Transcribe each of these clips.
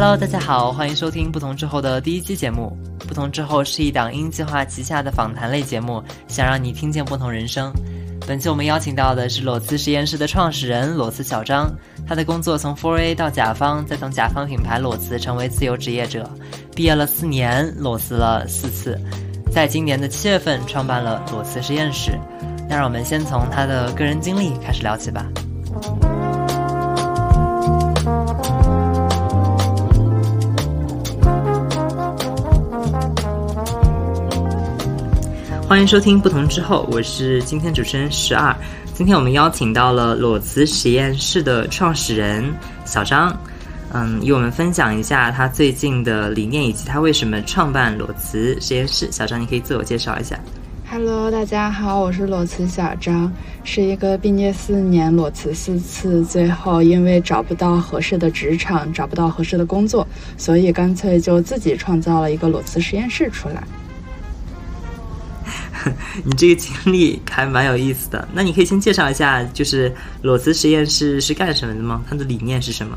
Hello，大家好，欢迎收听不同之后的第一期节目。不同之后是一档音计划旗下的访谈类节目，想让你听见不同人生。本期我们邀请到的是裸辞实验室的创始人裸辞小张，他的工作从 Four A 到甲方，再从甲方品牌裸辞成为自由职业者，毕业了四年，裸辞了四次，在今年的七月份创办了裸辞实验室。那让我们先从他的个人经历开始聊起吧。欢迎收听不同之后，我是今天主持人十二。今天我们邀请到了裸辞实验室的创始人小张，嗯，与我们分享一下他最近的理念以及他为什么创办裸辞实验室。小张，你可以自我介绍一下。Hello，大家好，我是裸辞小张，是一个毕业四年裸辞四次，最后因为找不到合适的职场，找不到合适的工作，所以干脆就自己创造了一个裸辞实验室出来。你这个经历还蛮有意思的，那你可以先介绍一下，就是裸辞实验室是干什么的吗？它的理念是什么？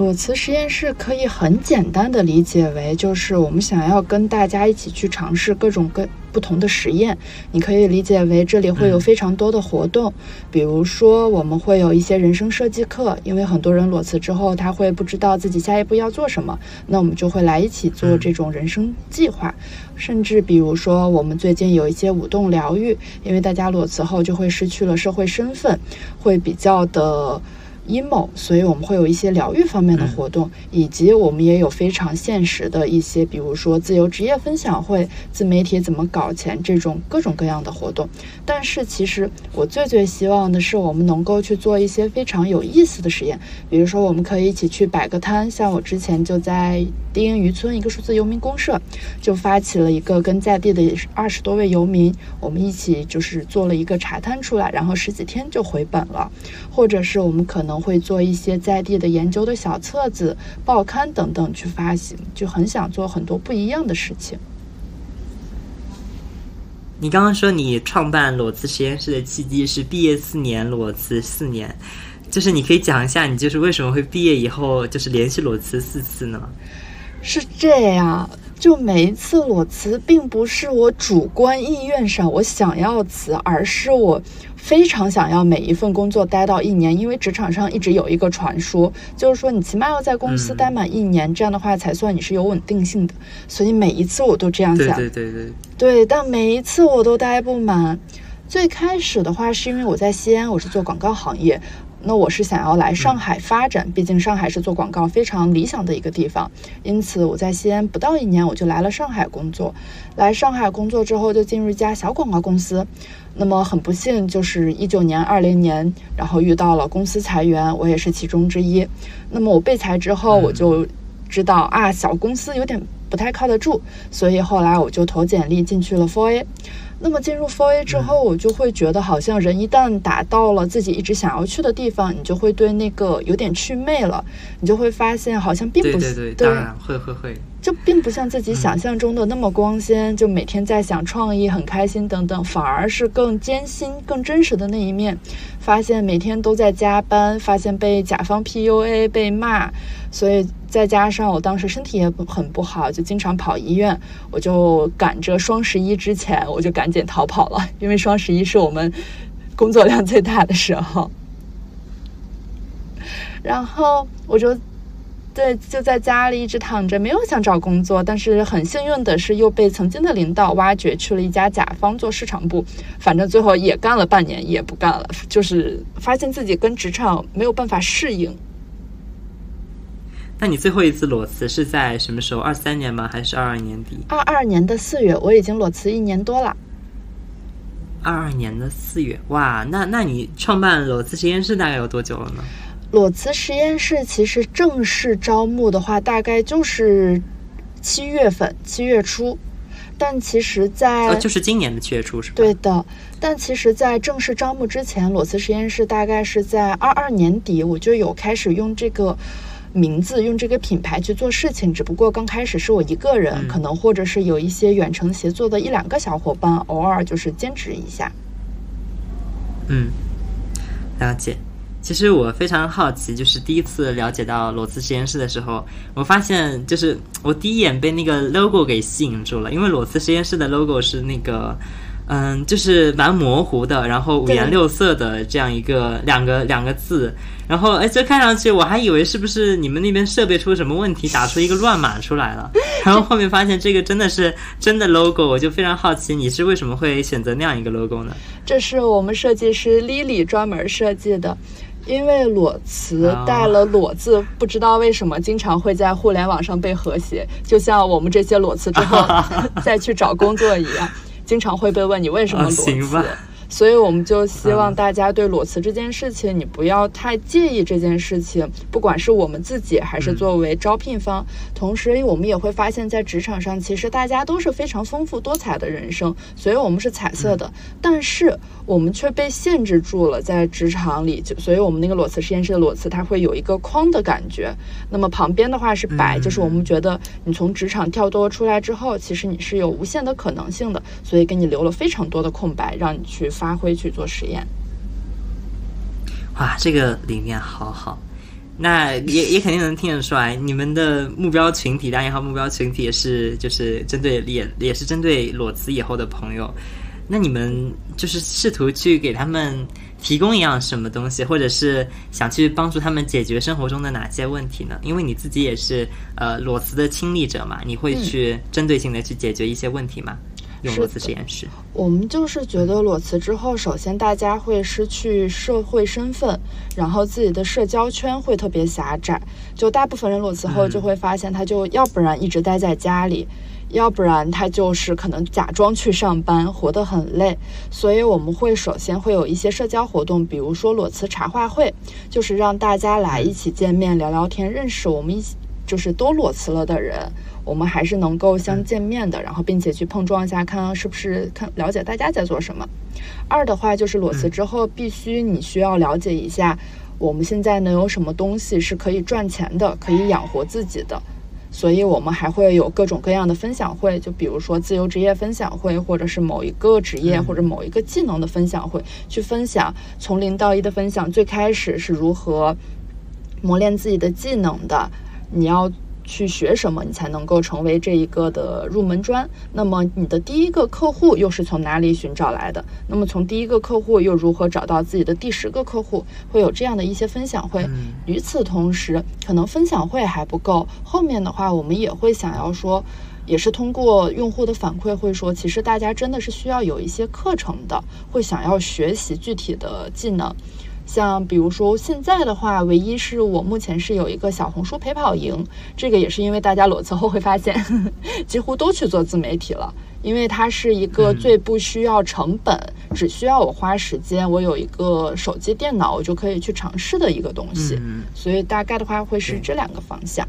裸辞实验室可以很简单的理解为，就是我们想要跟大家一起去尝试各种各。不同的实验，你可以理解为这里会有非常多的活动，比如说我们会有一些人生设计课，因为很多人裸辞之后他会不知道自己下一步要做什么，那我们就会来一起做这种人生计划，甚至比如说我们最近有一些舞动疗愈，因为大家裸辞后就会失去了社会身份，会比较的。emo，所以我们会有一些疗愈方面的活动，以及我们也有非常现实的一些，比如说自由职业分享会、自媒体怎么搞钱这种各种各样的活动。但是其实我最最希望的是，我们能够去做一些非常有意思的实验，比如说我们可以一起去摆个摊，像我之前就在低音渔村一个数字游民公社，就发起了一个跟在地的二十多位游民，我们一起就是做了一个茶摊出来，然后十几天就回本了，或者是我们可能。会做一些在地的研究的小册子、报刊等等去发行，就很想做很多不一样的事情。你刚刚说你创办裸辞实验室的契机是毕业四年，裸辞四年，就是你可以讲一下你就是为什么会毕业以后就是连续裸辞四次呢？是这样，就每一次裸辞并不是我主观意愿上我想要辞，而是我。非常想要每一份工作待到一年，因为职场上一直有一个传说，就是说你起码要在公司待满一年，这样的话才算你是有稳定性的。所以每一次我都这样想，对对对，对，但每一次我都待不满。最开始的话是因为我在西安，我是做广告行业。那我是想要来上海发展，毕竟上海是做广告非常理想的一个地方。因此我在西安不到一年，我就来了上海工作。来上海工作之后，就进入一家小广告公司。那么很不幸，就是一九年、二零年，然后遇到了公司裁员，我也是其中之一。那么我被裁之后，我就知道啊，小公司有点不太靠得住，所以后来我就投简历进去了 Four A。那么进入 Four A 之后，我就会觉得好像人一旦达到了自己一直想要去的地方，你就会对那个有点祛魅了，你就会发现好像并不对对对，当然会会会，就并不像自己想象中的那么光鲜，就每天在想创意很开心等等，反而是更艰辛、更真实的那一面。发现每天都在加班，发现被甲方 PUA 被骂，所以再加上我当时身体也很不好，就经常跑医院。我就赶着双十一之前，我就赶紧逃跑了，因为双十一是我们工作量最大的时候。然后我就。对，就在家里一直躺着，没有想找工作。但是很幸运的是，又被曾经的领导挖掘去了一家甲方做市场部。反正最后也干了半年，也不干了，就是发现自己跟职场没有办法适应。那你最后一次裸辞是在什么时候？二三年吗？还是二二年底？二二年的四月，我已经裸辞一年多了。二二年的四月，哇，那那你创办裸辞实验室大概有多久了呢？裸辞实验室其实正式招募的话，大概就是七月份，七月初。但其实，在就是今年的七月初是吧？对的。但其实，在正式招募之前，裸辞实验室大概是在二二年底，我就有开始用这个名字、用这个品牌去做事情。只不过刚开始是我一个人，可能或者是有一些远程协作的一两个小伙伴，偶尔就是兼职一下。嗯，了解。其实我非常好奇，就是第一次了解到裸辞实验室的时候，我发现就是我第一眼被那个 logo 给吸引住了，因为裸辞实验室的 logo 是那个。嗯，就是蛮模糊的，然后五颜六色的这样一个两个两个字，然后哎，这看上去我还以为是不是你们那边设备出什么问题，打出一个乱码出来了，然后后面发现这个真的是真的 logo，我就非常好奇，你是为什么会选择那样一个 logo 呢？这是我们设计师 Lily 专门设计的，因为裸辞带了裸字，不知道为什么经常会在互联网上被和谐，就像我们这些裸辞之后 再去找工作一样。经常会被问你为什么裸辞。所以我们就希望大家对裸辞这件事情，你不要太介意这件事情。不管是我们自己，还是作为招聘方，同时我们也会发现，在职场上，其实大家都是非常丰富多彩的人生。所以我们是彩色的，但是我们却被限制住了在职场里。就所以我们那个裸辞实验室的裸辞，它会有一个框的感觉。那么旁边的话是白，就是我们觉得你从职场跳脱出来之后，其实你是有无限的可能性的，所以给你留了非常多的空白，让你去。发挥去做实验，哇，这个理念好好。那也也肯定能听得出来，你们的目标群体，大一号目标群体也是就是针对也也是针对裸辞以后的朋友。那你们就是试图去给他们提供一样什么东西，或者是想去帮助他们解决生活中的哪些问题呢？因为你自己也是呃裸辞的亲历者嘛，你会去针对性的去解决一些问题吗？用裸辞实验室，我们就是觉得裸辞之后，首先大家会失去社会身份，然后自己的社交圈会特别狭窄。就大部分人裸辞后就会发现，他就要不然一直待在家里，要不然他就是可能假装去上班，活得很累。所以我们会首先会有一些社交活动，比如说裸辞茶话会，就是让大家来一起见面聊聊天，认识我们一起就是都裸辞了的人。我们还是能够相见面的，然后并且去碰撞一下，看看是不是看了解大家在做什么。二的话就是裸辞之后，必须你需要了解一下，我们现在能有什么东西是可以赚钱的，可以养活自己的。所以我们还会有各种各样的分享会，就比如说自由职业分享会，或者是某一个职业或者某一个技能的分享会，去分享从零到一的分享，最开始是如何磨练自己的技能的，你要。去学什么，你才能够成为这一个的入门砖？那么你的第一个客户又是从哪里寻找来的？那么从第一个客户又如何找到自己的第十个客户？会有这样的一些分享会。与此同时，可能分享会还不够，后面的话我们也会想要说，也是通过用户的反馈会说，其实大家真的是需要有一些课程的，会想要学习具体的技能。像比如说现在的话，唯一是我目前是有一个小红书陪跑营，这个也是因为大家裸辞后会发现，几乎都去做自媒体了，因为它是一个最不需要成本，只需要我花时间，我有一个手机电脑，我就可以去尝试的一个东西，所以大概的话会是这两个方向。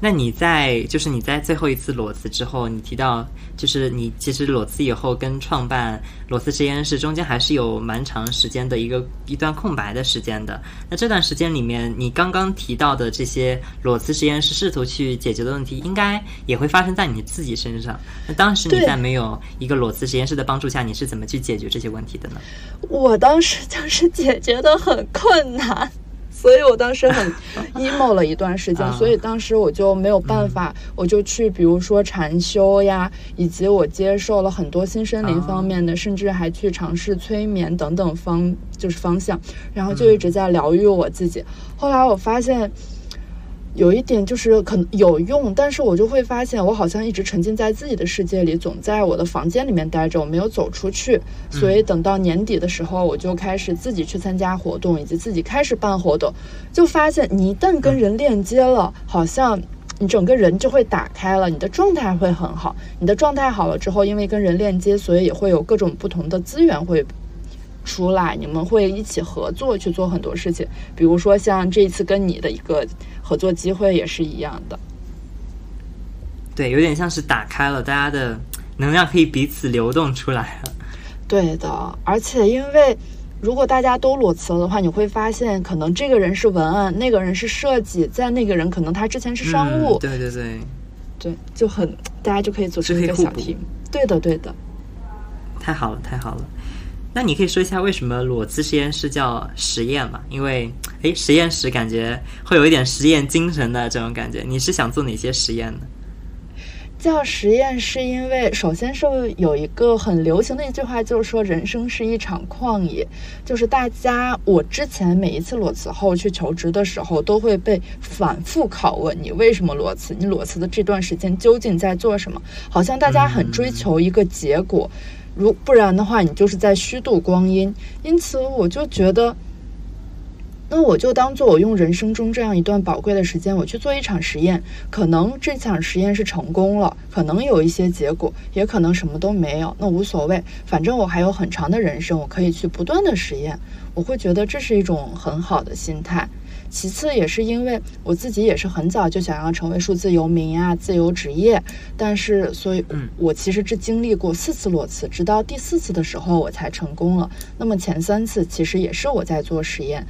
那你在就是你在最后一次裸辞之后，你提到就是你其实裸辞以后跟创办裸辞实验室中间还是有蛮长时间的一个一段空白的时间的。那这段时间里面，你刚刚提到的这些裸辞实验室试图去解决的问题，应该也会发生在你自己身上。那当时你在没有一个裸辞实验室的帮助下，你是怎么去解决这些问题的呢？我当时就是解决的很困难。所以我当时很 emo 了一段时间，所以当时我就没有办法，我就去比如说禅修呀，以及我接受了很多新森林方面的，甚至还去尝试催眠等等方就是方向，然后就一直在疗愈我自己。后来我发现。有一点就是可能有用，但是我就会发现我好像一直沉浸在自己的世界里，总在我的房间里面待着，我没有走出去。所以等到年底的时候，我就开始自己去参加活动，以及自己开始办活动，就发现你一旦跟人链接了，好像你整个人就会打开了，你的状态会很好。你的状态好了之后，因为跟人链接，所以也会有各种不同的资源会。出来，你们会一起合作去做很多事情，比如说像这一次跟你的一个合作机会也是一样的。对，有点像是打开了大家的能量，可以彼此流动出来了。对的，而且因为如果大家都裸辞了的话，你会发现可能这个人是文案，那个人是设计，在那个人可能他之前是商务。对对对，对，就很大家就可以组成一个小 team。对的，对的。太好了，太好了。那你可以说一下为什么裸辞实验室叫实验嘛？因为诶，实验室感觉会有一点实验精神的这种感觉。你是想做哪些实验呢？叫实验是因为，首先是有一个很流行的一句话，就是说人生是一场旷野。就是大家，我之前每一次裸辞后去求职的时候，都会被反复拷问：你为什么裸辞？你裸辞的这段时间究竟在做什么？好像大家很追求一个结果，如不然的话，你就是在虚度光阴。因此，我就觉得。那我就当做我用人生中这样一段宝贵的时间，我去做一场实验。可能这场实验是成功了，可能有一些结果，也可能什么都没有。那无所谓，反正我还有很长的人生，我可以去不断的实验。我会觉得这是一种很好的心态。其次，也是因为我自己也是很早就想要成为数字游民啊，自由职业。但是，所以，我其实只经历过四次裸辞，直到第四次的时候我才成功了。那么前三次其实也是我在做实验。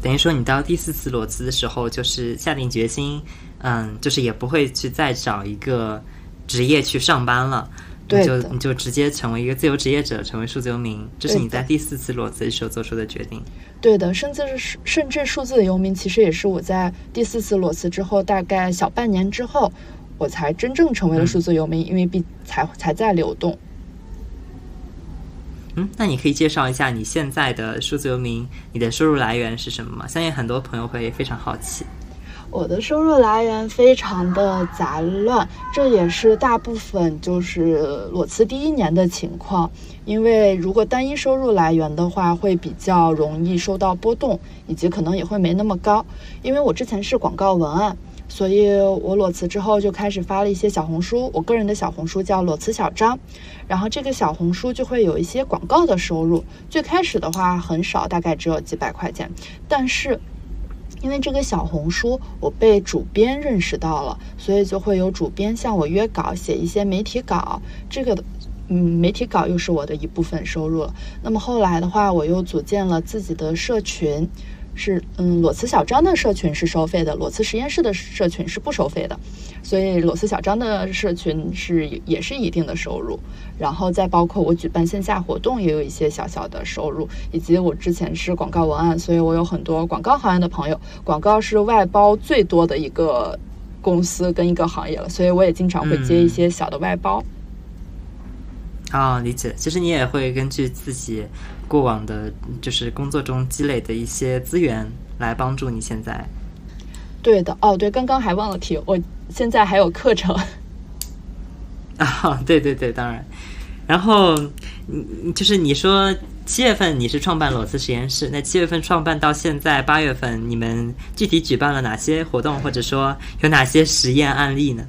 等于说，你到第四次裸辞的时候，就是下定决心，嗯，就是也不会去再找一个职业去上班了，你就你就直接成为一个自由职业者，成为数字游民，这是你在第四次裸辞的时候做出的决定。对的，甚至是甚至数字游民，其实也是我在第四次裸辞之后，大概小半年之后，我才真正成为了数字游民，因为毕才才在流动。嗯，那你可以介绍一下你现在的数字游民，你的收入来源是什么吗？相信很多朋友会非常好奇。我的收入来源非常的杂乱，这也是大部分就是裸辞第一年的情况。因为如果单一收入来源的话，会比较容易受到波动，以及可能也会没那么高。因为我之前是广告文案。所以我裸辞之后就开始发了一些小红书，我个人的小红书叫裸辞小张，然后这个小红书就会有一些广告的收入。最开始的话很少，大概只有几百块钱，但是因为这个小红书我被主编认识到了，所以就会有主编向我约稿写一些媒体稿，这个嗯媒体稿又是我的一部分收入了。那么后来的话，我又组建了自己的社群。是，嗯，裸辞小张的社群是收费的，裸辞实验室的社群是不收费的，所以裸辞小张的社群是也是一定的收入，然后再包括我举办线下活动也有一些小小的收入，以及我之前是广告文案，所以我有很多广告行业的朋友，广告是外包最多的一个公司跟一个行业了，所以我也经常会接一些小的外包。啊，理解。其实你也会根据自己过往的，就是工作中积累的一些资源来帮助你现在。对的，哦，对，刚刚还忘了提，我现在还有课程。啊，对对对，当然。然后，嗯，就是你说七月份你是创办裸辞实验室，那七月份创办到现在八月份，你们具体举办了哪些活动，或者说有哪些实验案例呢？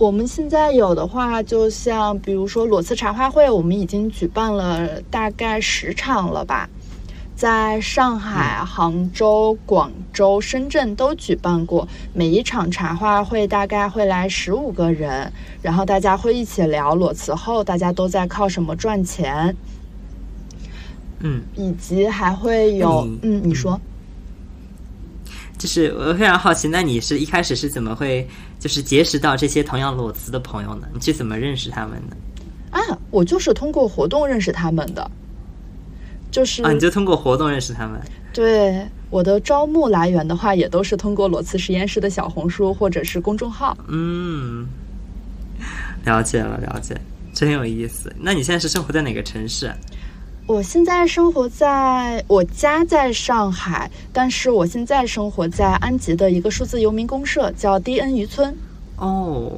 我们现在有的话，就像比如说裸辞茶话会，我们已经举办了大概十场了吧，在上海、杭州、广州、深圳都举办过。每一场茶话会大概会来十五个人，然后大家会一起聊裸辞后大家都在靠什么赚钱，嗯，以及还会有，嗯，你说。就是我非常好奇，那你是一开始是怎么会就是结识到这些同样裸辞的朋友呢？你去怎么认识他们的？啊，我就是通过活动认识他们的，就是啊，你就通过活动认识他们。对，我的招募来源的话，也都是通过裸辞实验室的小红书或者是公众号。嗯，了解了，了解，真有意思。那你现在是生活在哪个城市？我现在生活在我家在上海，但是我现在生活在安吉的一个数字游民公社，叫 DN 渔村。哦，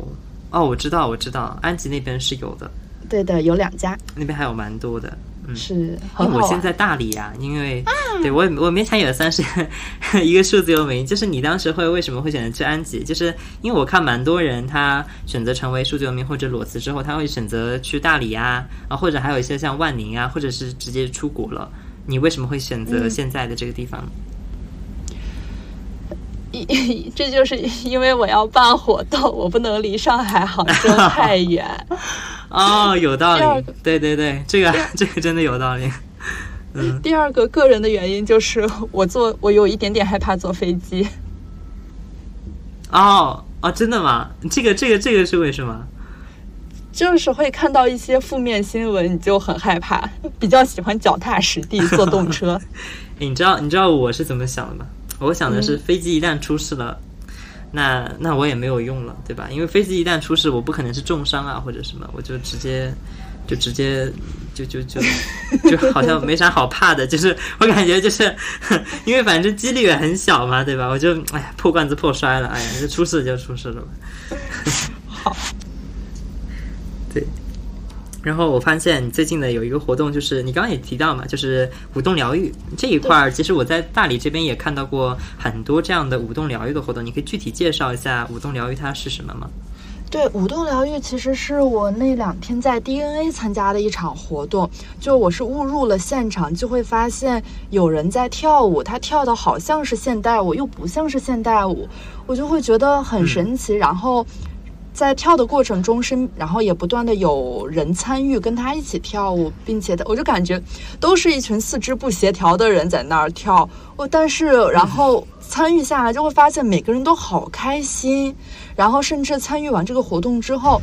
哦，我知道，我知道，安吉那边是有的。对的，有两家，那边还有蛮多的。是，我现在大理呀，因为对我我勉强也算是一个数字游民。就是你当时会为什么会选择去安吉？就是因为我看蛮多人他选择成为数字游民或者裸辞之后，他会选择去大理啊，啊或者还有一些像万宁啊，或者是直接出国了。你为什么会选择现在的这个地方？一 这就是因为我要办活动，我不能离上海、杭州太 远。哦，有道理。对对对，这个这个真的有道理。嗯。第二个个人的原因就是我坐我有一点点害怕坐飞机。哦哦，真的吗？这个这个这个是为什么？就是会看到一些负面新闻，你就很害怕，比较喜欢脚踏实地坐动车。你知道你知道我是怎么想的吗？我想的是飞机一旦出事了，那那我也没有用了，对吧？因为飞机一旦出事，我不可能是重伤啊或者什么，我就直接就直接就就就 就好像没啥好怕的，就是 我感觉就是因为反正几率也很小嘛，对吧？我就哎呀破罐子破摔了，哎呀，就出事就出事了吧。好。对，然后我发现最近的有一个活动，就是你刚刚也提到嘛，就是舞动疗愈这一块儿。其实我在大理这边也看到过很多这样的舞动疗愈的活动，你可以具体介绍一下舞动疗愈它是什么吗？对，舞动疗愈其实是我那两天在 DNA 参加的一场活动，就我是误入了现场，就会发现有人在跳舞，他跳的好像是现代舞，又不像是现代舞，我就会觉得很神奇，然后。在跳的过程中，身然后也不断的有人参与，跟他一起跳舞，并且我就感觉都是一群四肢不协调的人在那儿跳。我但是然后参与下来，就会发现每个人都好开心，然后甚至参与完这个活动之后。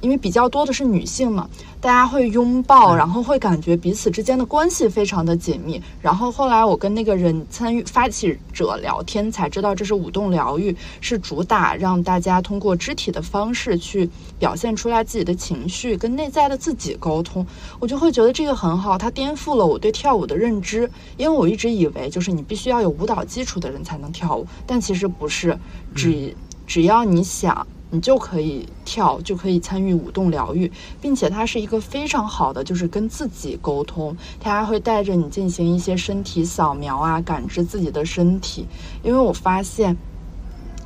因为比较多的是女性嘛，大家会拥抱，然后会感觉彼此之间的关系非常的紧密。然后后来我跟那个人参与发起者聊天，才知道这是舞动疗愈，是主打让大家通过肢体的方式去表现出来自己的情绪，跟内在的自己沟通。我就会觉得这个很好，它颠覆了我对跳舞的认知。因为我一直以为就是你必须要有舞蹈基础的人才能跳舞，但其实不是，只只要你想。你就可以跳，就可以参与舞动疗愈，并且它是一个非常好的，就是跟自己沟通。它还会带着你进行一些身体扫描啊，感知自己的身体。因为我发现，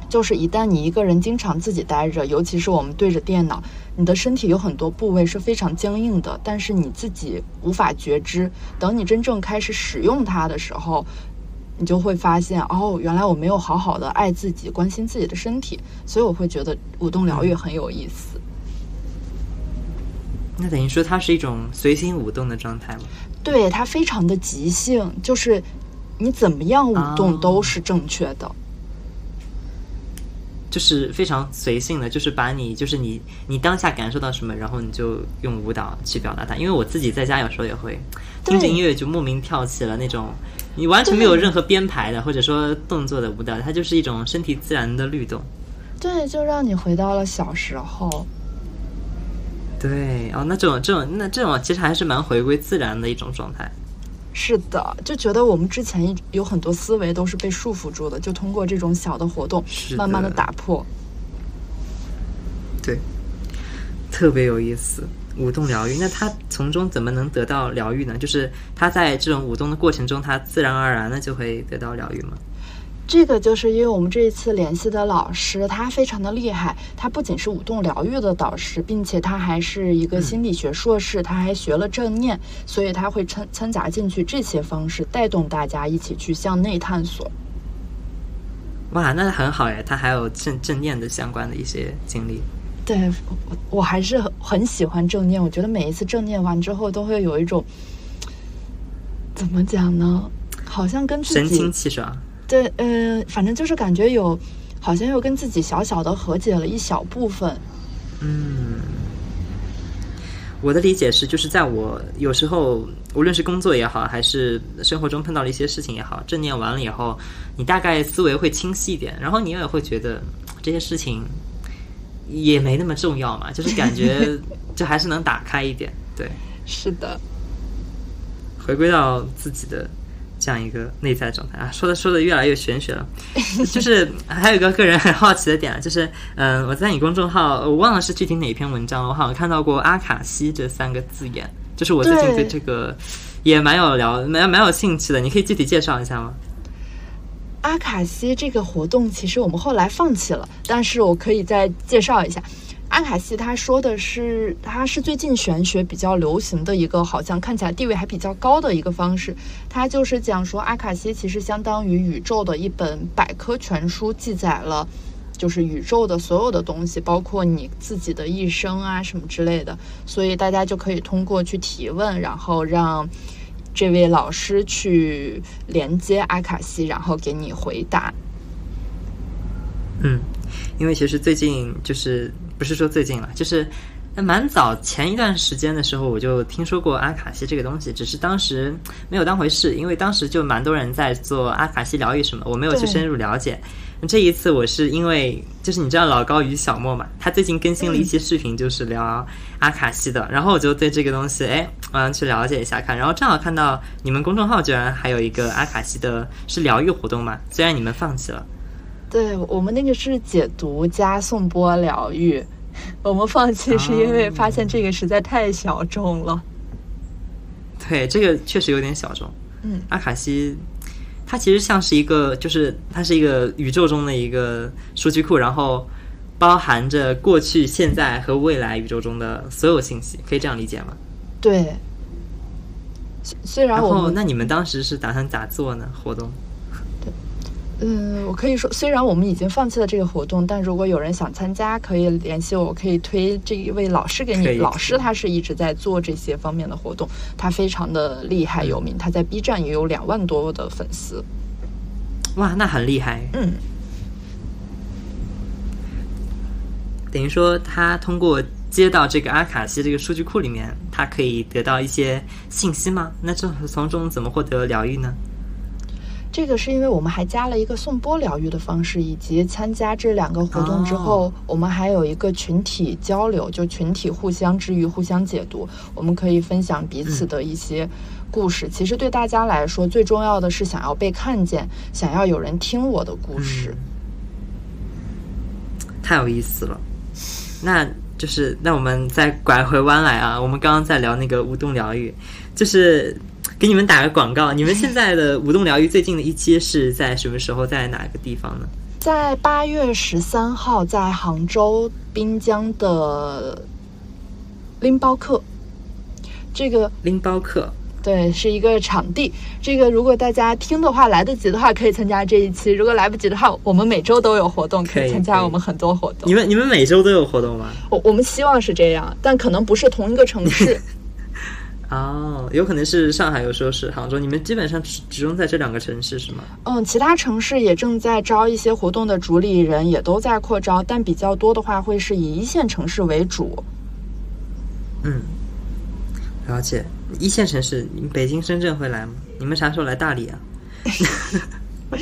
就是一旦你一个人经常自己待着，尤其是我们对着电脑，你的身体有很多部位是非常僵硬的，但是你自己无法觉知。等你真正开始使用它的时候。你就会发现，哦，原来我没有好好的爱自己，关心自己的身体，所以我会觉得舞动疗愈很有意思。那等于说它是一种随心舞动的状态吗？对，它非常的即兴，就是你怎么样舞动都是正确的。就是非常随性的，就是把你，就是你，你当下感受到什么，然后你就用舞蹈去表达它。因为我自己在家有时候也会听着音乐就莫名跳起了那种。你完全没有任何编排的或者说动作的舞蹈，它就是一种身体自然的律动。对，就让你回到了小时候。对，哦，那这种这种那这种其实还是蛮回归自然的一种状态。是的，就觉得我们之前有很多思维都是被束缚住的，就通过这种小的活动，慢慢的打破。对，特别有意思。舞动疗愈，那他从中怎么能得到疗愈呢？就是他在这种舞动的过程中，他自然而然的就会得到疗愈吗？这个就是因为我们这一次联系的老师，他非常的厉害，他不仅是舞动疗愈的导师，并且他还是一个心理学硕士，他还学了正念，所以他会掺掺杂进去这些方式，带动大家一起去向内探索。哇，那很好哎，他还有正正念的相关的一些经历。对，我我还是很喜欢正念。我觉得每一次正念完之后，都会有一种怎么讲呢？好像跟自己神清气爽。对，呃，反正就是感觉有，好像又跟自己小小的和解了一小部分。嗯，我的理解是，就是在我有时候，无论是工作也好，还是生活中碰到了一些事情也好，正念完了以后，你大概思维会清晰一点，然后你也会觉得这些事情。也没那么重要嘛，就是感觉 就还是能打开一点，对，是的，回归到自己的这样一个内在状态啊，说的说的越来越玄学了，就是还有一个个人很好奇的点，就是嗯，我在你公众号，我忘了是具体哪篇文章，我好像看到过阿卡西这三个字眼，就是我最近对。这个也蛮有聊，蛮蛮有兴趣的，你可以具体介绍一下吗？阿卡西这个活动其实我们后来放弃了，但是我可以再介绍一下。阿卡西他说的是，他是最近玄学比较流行的一个，好像看起来地位还比较高的一个方式。他就是讲说，阿卡西其实相当于宇宙的一本百科全书，记载了就是宇宙的所有的东西，包括你自己的一生啊什么之类的。所以大家就可以通过去提问，然后让。这位老师去连接阿卡西，然后给你回答。嗯，因为其实最近就是不是说最近了，就是蛮早前一段时间的时候，我就听说过阿卡西这个东西，只是当时没有当回事，因为当时就蛮多人在做阿卡西疗愈什么，我没有去深入了解。这一次我是因为就是你知道老高与小莫嘛，他最近更新了一期视频，就是聊阿卡西的，然后我就对这个东西哎，我想去了解一下看，然后正好看到你们公众号居然还有一个阿卡西的是疗愈活动嘛，虽然你们放弃了。对我们那个是解读加颂钵疗愈，我们放弃是因为发现这个实在太小众了。对，这个确实有点小众。嗯，阿卡西，它其实像是一个，就是它是一个宇宙中的一个数据库，然后包含着过去、现在和未来宇宙中的所有信息，可以这样理解吗？对，然然后，那你们当时是打算咋做呢？活动？嗯，我可以说，虽然我们已经放弃了这个活动，但如果有人想参加，可以联系我，我可以推这一位老师给你。老师他是一直在做这些方面的活动，他非常的厉害有名，他在 B 站也有两万多的粉丝。哇，那很厉害。嗯，等于说，他通过接到这个阿卡西这个数据库里面，他可以得到一些信息吗？那这从中怎么获得疗愈呢？这个是因为我们还加了一个颂钵疗愈的方式，以及参加这两个活动之后，哦我们还有一个群体交流，就群体互相治愈、互相解读，我们可以分享彼此的一些故事。其实对大家来说，最重要的是想要被看见，想要有人听我的故事。太有意思了。那就是那我们再拐回弯来啊，我们刚刚在聊那个无动疗愈，就是给你们打个广告，你们现在的舞动疗愈最近的一期是在什么时候，在哪个地方呢？在八月十三号，在杭州滨江的拎包客，这个拎包客。对，是一个场地。这个如果大家听的话，来得及的话，可以参加这一期；如果来不及的话，我们每周都有活动，可以参加我们很多活动你。们你们每周都有活动吗？我我们希望是这样，但可能不是同一个城市。哦，有可能是上海，有时候是杭州。你们基本上只集中在这两个城市是吗？嗯，其他城市也正在招一些活动的主理人，也都在扩招，但比较多的话会是以一线城市为主。嗯，了解。一线城市，北京、深圳会来吗？你们啥时候来大理啊？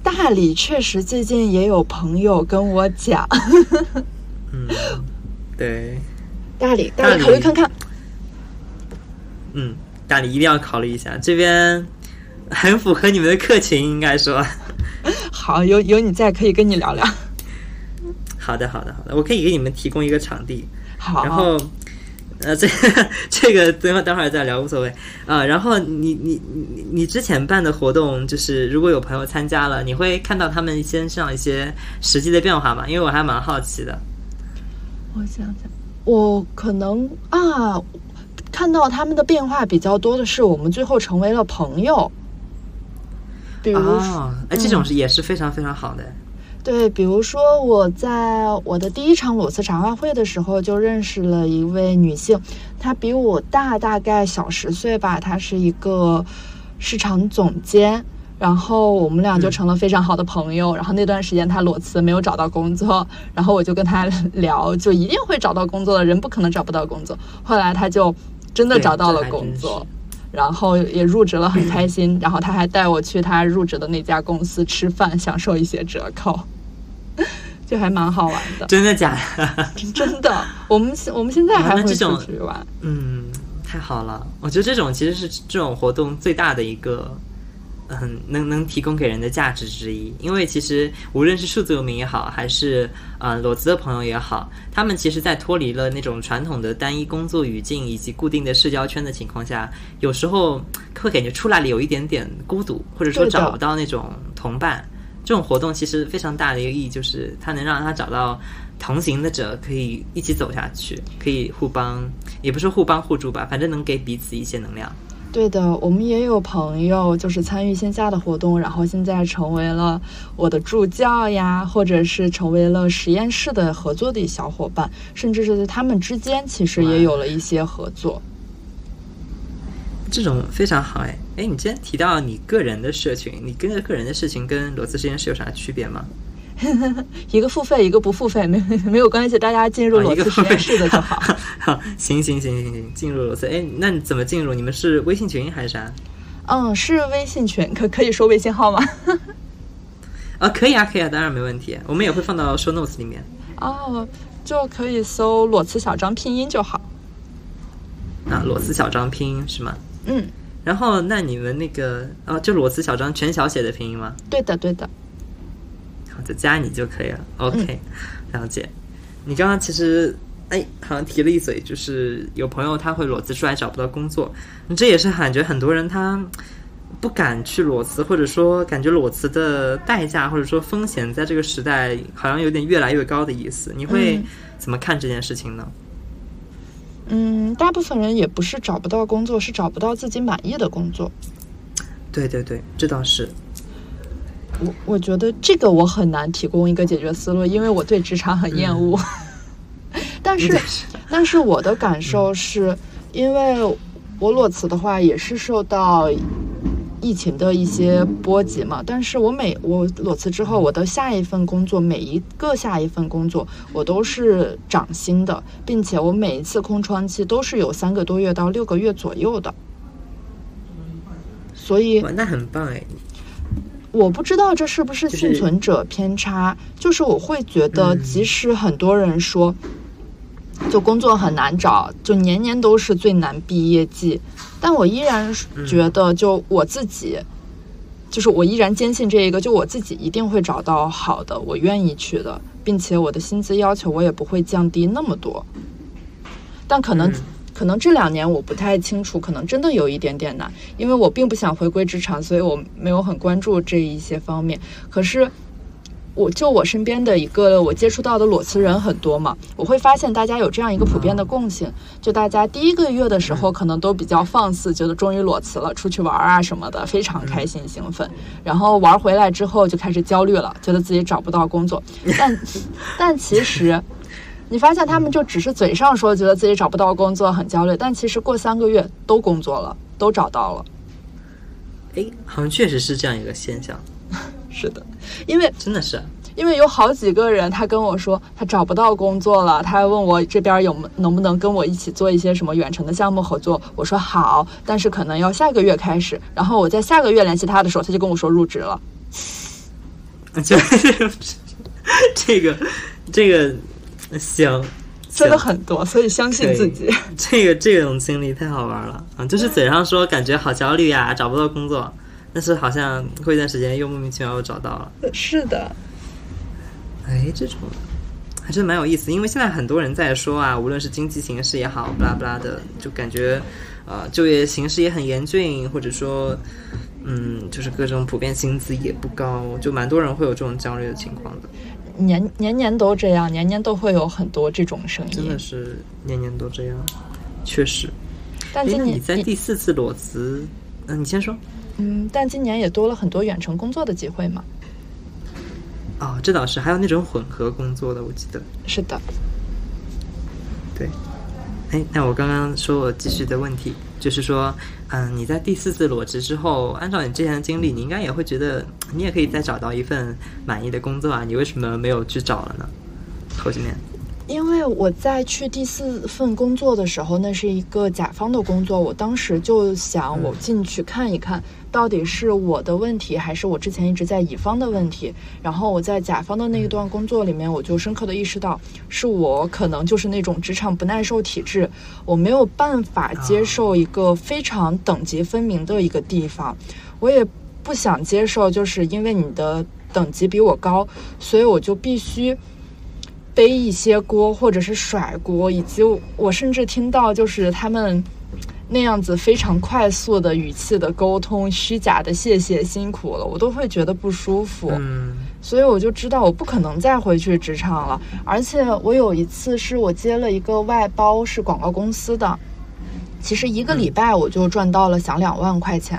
大理确实最近也有朋友跟我讲，嗯，对，大理，大大理理考虑看看。嗯，但你一定要考虑一下，这边很符合你们的客情，应该说。好，有有你在，可以跟你聊聊。好的，好的，好的，我可以给你们提供一个场地，好，然后，呃，这个 这个等会儿等会儿再聊，无所谓啊、然后你你你你之前办的活动，就是如果有朋友参加了，你会看到他们身上一些实际的变化吗？因为我还蛮好奇的。我想想，我可能啊，看到他们的变化比较多的是，我们最后成为了朋友。比如哎，这种是也是非常非常好的。对，比如说我在我的第一场裸辞茶话会的时候，就认识了一位女性，她比我大大概小十岁吧，她是一个市场总监。然后我们俩就成了非常好的朋友。然后那段时间她裸辞没有找到工作，然后我就跟她聊，就一定会找到工作的人不可能找不到工作。后来她就真的找到了工作。然后也入职了，很开心。然后他还带我去他入职的那家公司吃饭，享受一些折扣，就还蛮好玩的。真的假的？真的，我们现我们现在还会那这种出去玩。嗯，太好了！我觉得这种其实是这种活动最大的一个，嗯，能能提供给人的价值之一。因为其实无论是数字游民也好，还是啊、呃裸辞的朋友也好，他们其实在脱离了那种传统的单一工作语境以及固定的社交圈的情况下，有时候会感觉出来了有一点点孤独，或者说找不到那种同伴。这种活动其实非常大的一个意义，就是它能让他找到同行的者，可以一起走下去，可以互帮，也不是互帮互助吧，反正能给彼此一些能量。对的，我们也有朋友就是参与线下的活动，然后现在成为了我的助教呀，或者是成为了实验室的合作的小伙伴，甚至是他们之间其实也有了一些合作。这种非常好哎哎，你今天提到你个人的社群，你跟个人的事情跟裸辞实验室有啥区别吗？一个付费，一个不付费，没 没有关系，大家进入裸辞实验室的就好。好，行行行行行，进入裸辞。哎，那你怎么进入？你们是微信群还是啥？嗯，是微信群，可可以说微信号吗？啊，可以啊，可以啊，当然没问题。我们也会放到 show notes 里面。哦，就可以搜裸辞小张拼音就好。啊，裸辞小张拼音是吗？嗯。然后，那你们那个啊，就裸辞小张全小写的拼音吗？对的，对的。加你就可以了。OK，了解。你刚刚其实哎，好像提了一嘴，就是有朋友他会裸辞出来找不到工作，这也是感觉很多人他。不敢去裸辞，或者说感觉裸辞的代价或者说风险，在这个时代好像有点越来越高的意思。你会怎么看这件事情呢？嗯，大部分人也不是找不到工作，是找不到自己满意的工作。对对对，这倒是。我我觉得这个我很难提供一个解决思路，因为我对职场很厌恶。但是，但是我的感受是，因为我裸辞的话，也是受到。疫情的一些波及嘛，但是我每我裸辞之后，我的下一份工作，每一个下一份工作，我都是涨薪的，并且我每一次空窗期都是有三个多月到六个月左右的，所以那很棒哎。我不知道这是不是幸存者偏差，就是我会觉得，即使很多人说，就工作很难找，就年年都是最难毕业季。但我依然觉得，就我自己，就是我依然坚信这一个，就我自己一定会找到好的，我愿意去的，并且我的薪资要求我也不会降低那么多。但可能，可能这两年我不太清楚，可能真的有一点点难，因为我并不想回归职场，所以我没有很关注这一些方面。可是。我就我身边的一个我接触到的裸辞人很多嘛，我会发现大家有这样一个普遍的共性，就大家第一个月的时候可能都比较放肆，觉得终于裸辞了，出去玩啊什么的，非常开心兴奋。然后玩回来之后就开始焦虑了，觉得自己找不到工作。但但其实，你发现他们就只是嘴上说觉得自己找不到工作很焦虑，但其实过三个月都工作了，都找到了。哎，好像确实是这样一个现象。是的，因为真的是，因为有好几个人，他跟我说他找不到工作了，他还问我这边有能不能跟我一起做一些什么远程的项目合作。我说好，但是可能要下个月开始。然后我在下个月联系他的时候，他就跟我说入职了。就 这个这个行，真的很多，所以相信自己。这个这种经历太好玩了啊！就是嘴上说感觉好焦虑呀，找不到工作。但是好像过一段时间又莫名其妙又找到了。是的，哎，这种还是蛮有意思，因为现在很多人在说啊，无论是经济形势也好，不拉不拉的，就感觉呃就业形势也很严峻，或者说嗯，就是各种普遍薪资也不高，就蛮多人会有这种焦虑的情况的。年年年都这样，年年都会有很多这种声音。真的是年年都这样，确实。但今年你在第四次裸辞，嗯，你先说。嗯，但今年也多了很多远程工作的机会嘛。哦，这倒是，还有那种混合工作的，我记得。是的。对。哎，那我刚刚说我继续的问题，就是说，嗯，你在第四次裸辞之后，按照你之前的经历，你应该也会觉得，你也可以再找到一份满意的工作啊，你为什么没有去找了呢？头几年。因为我在去第四份工作的时候，那是一个甲方的工作，我当时就想，我进去看一看，到底是我的问题，还是我之前一直在乙方的问题。然后我在甲方的那一段工作里面，我就深刻的意识到，是我可能就是那种职场不耐受体质，我没有办法接受一个非常等级分明的一个地方，我也不想接受，就是因为你的等级比我高，所以我就必须。背一些锅，或者是甩锅，以及我甚至听到就是他们那样子非常快速的语气的沟通，虚假的谢谢辛苦了，我都会觉得不舒服。嗯，所以我就知道我不可能再回去职场了。而且我有一次是我接了一个外包，是广告公司的，其实一个礼拜我就赚到了小两万块钱，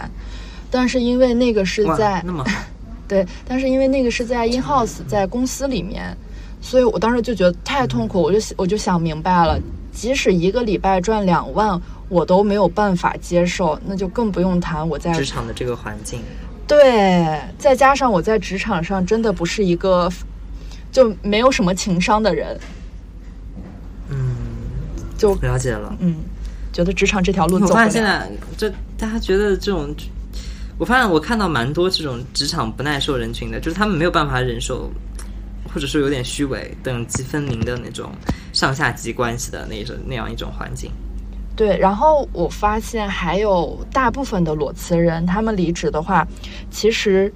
但是因为那个是在 对，但是因为那个是在 in house，在公司里面。所以我当时就觉得太痛苦，我就我就想明白了，即使一个礼拜赚两万，我都没有办法接受，那就更不用谈我在职场的这个环境。对，再加上我在职场上真的不是一个就没有什么情商的人，嗯，就了解了。嗯，觉得职场这条路我走不了。发现现在这大家觉得这种，我发现我看到蛮多这种职场不耐受人群的，就是他们没有办法忍受，或者说有点虚伪、等级分明的那种上下级关系的那种那样一种环境。对，然后我发现还有大部分的裸辞人，他们离职的话，其实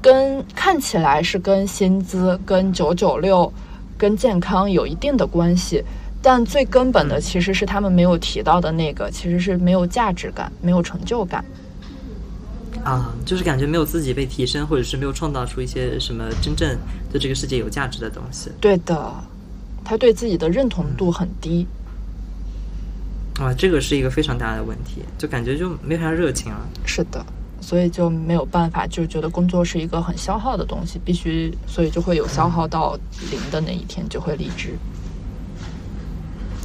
跟看起来是跟薪资、跟九九六、跟健康有一定的关系，但最根本的其实是他们没有提到的那个，其实是没有价值感、没有成就感。啊，就是感觉没有自己被提升，或者是没有创造出一些什么真正对这个世界有价值的东西。对的，他对自己的认同度很低。啊，这个是一个非常大的问题，就感觉就没啥热情了。是的，所以就没有办法，就觉得工作是一个很消耗的东西，必须，所以就会有消耗到零的那一天就会离职。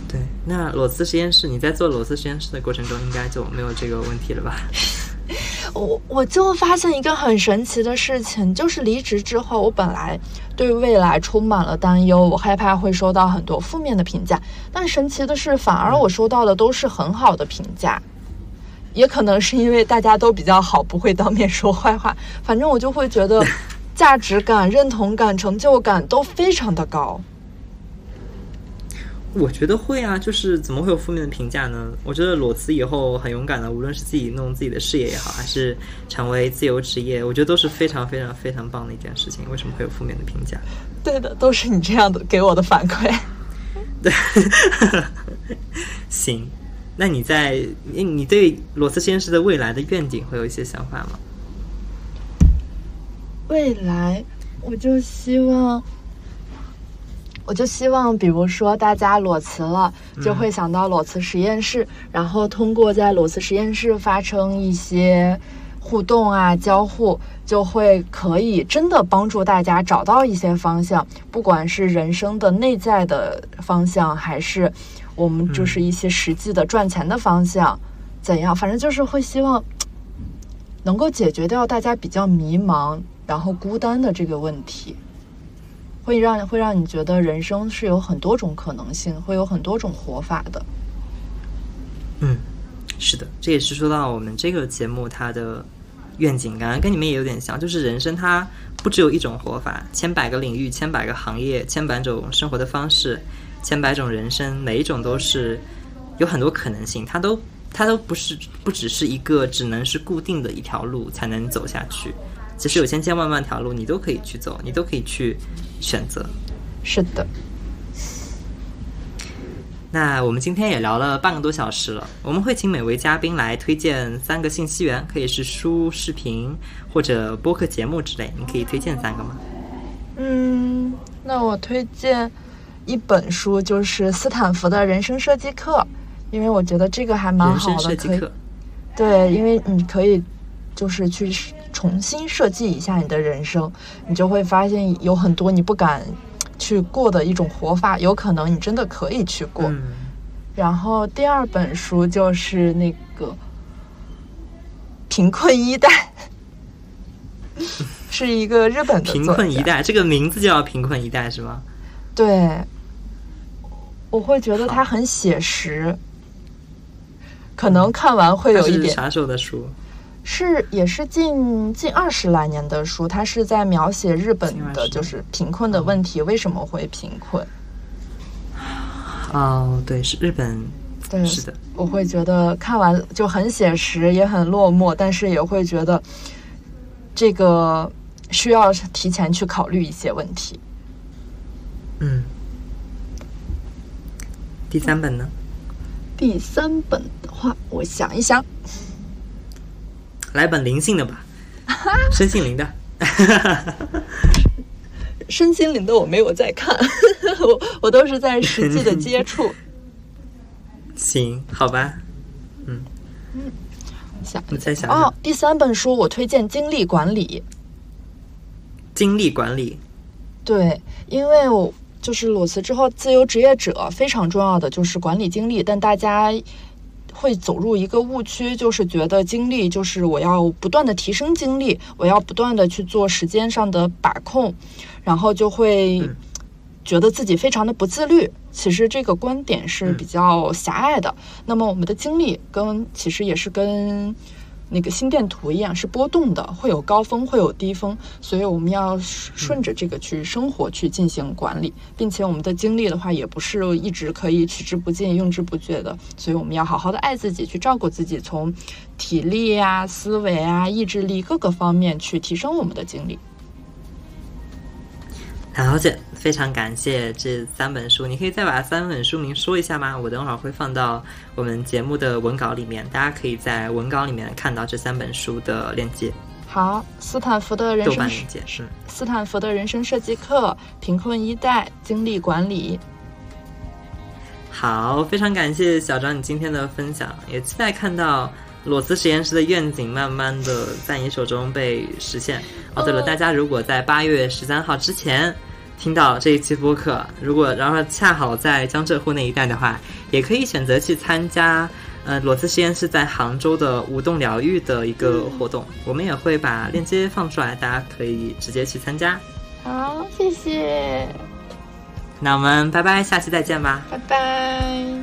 对，那裸辞实验室，你在做裸辞实验室的过程中，应该就没有这个问题了吧？我我就发现一个很神奇的事情，就是离职之后，我本来对未来充满了担忧，我害怕会收到很多负面的评价。但神奇的是，反而我收到的都是很好的评价，也可能是因为大家都比较好，不会当面说坏话。反正我就会觉得 价值感、认同感、成就感都非常的高。我觉得会啊，就是怎么会有负面的评价呢？我觉得裸辞以后很勇敢的，无论是自己弄自己的事业也好，还是成为自由职业，我觉得都是非常非常非常棒的一件事情。为什么会有负面的评价？对的，都是你这样的给我的反馈。对，行，那你在你你对裸辞实验室的未来的愿景会有一些想法吗？未来，我就希望。我就希望，比如说大家裸辞了，就会想到裸辞实验室，然后通过在裸辞实验室发生一些互动啊、交互，就会可以真的帮助大家找到一些方向，不管是人生的内在的方向，还是我们就是一些实际的赚钱的方向，怎样？反正就是会希望能够解决掉大家比较迷茫然后孤单的这个问题。会让会让你觉得人生是有很多种可能性，会有很多种活法的。嗯，是的，这也是说到我们这个节目它的愿景，感觉跟你们也有点像，就是人生它不只有一种活法，千百个领域、千百个行业、千百种生活的方式、千百种人生，每一种都是有很多可能性，它都它都不是不只是一个只能是固定的一条路才能走下去。其实有千千万万条路，你都可以去走，你都可以去选择。是的。那我们今天也聊了半个多小时了，我们会请每位嘉宾来推荐三个信息源，可以是书、视频或者播客节目之类。你可以推荐三个吗？嗯，那我推荐一本书，就是斯坦福的人生设计课，因为我觉得这个还蛮好的，可以。对，因为你可以就是去。重新设计一下你的人生，你就会发现有很多你不敢去过的一种活法，有可能你真的可以去过。然后第二本书就是那个《贫困一代》，是一个日本的贫困一代，这个名字叫贫困一代是吗？对，我会觉得它很写实，可能看完会有一点。啥时候的书？是，也是近近二十来年的书，它是在描写日本的，就是贫困的问题，为什么会贫困？哦，对，是日本，对，是的。我会觉得看完就很写实，也很落寞，但是也会觉得这个需要提前去考虑一些问题。嗯，第三本呢？第三本的话，我想一想。来本灵性的吧，身心灵的，身心灵的我没有在看，我我都是在实际的接触。行，好吧，嗯嗯，想你再想哦，第三本书我推荐精力管理。精力管理，对，因为我就是裸辞之后，自由职业者非常重要的就是管理精力，但大家。会走入一个误区，就是觉得精力就是我要不断的提升精力，我要不断的去做时间上的把控，然后就会觉得自己非常的不自律。其实这个观点是比较狭隘的。那么我们的精力跟其实也是跟。那个心电图一样是波动的，会有高峰，会有低峰，所以我们要顺着这个去生活，去进行管理，并且我们的精力的话，也不是一直可以取之不尽、用之不绝的，所以我们要好好的爱自己，去照顾自己，从体力呀、思维啊、意志力各个方面去提升我们的精力。了解，非常感谢这三本书。你可以再把三本书名说一下吗？我等会儿会放到我们节目的文稿里面，大家可以在文稿里面看到这三本书的链接。好，斯坦福的人生链接是斯坦福的人生设计课，贫困一代精力管理。好，非常感谢小张你今天的分享，也期待看到裸辞实验室的愿景慢慢的在你手中被实现。哦，对了，大家如果在八月十三号之前。听到这一期播客，如果然后恰好在江浙沪那一带的话，也可以选择去参加呃裸辞实验室在杭州的舞动疗愈的一个活动，我们也会把链接放出来，大家可以直接去参加。好，谢谢。那我们拜拜，下期再见吧。拜拜。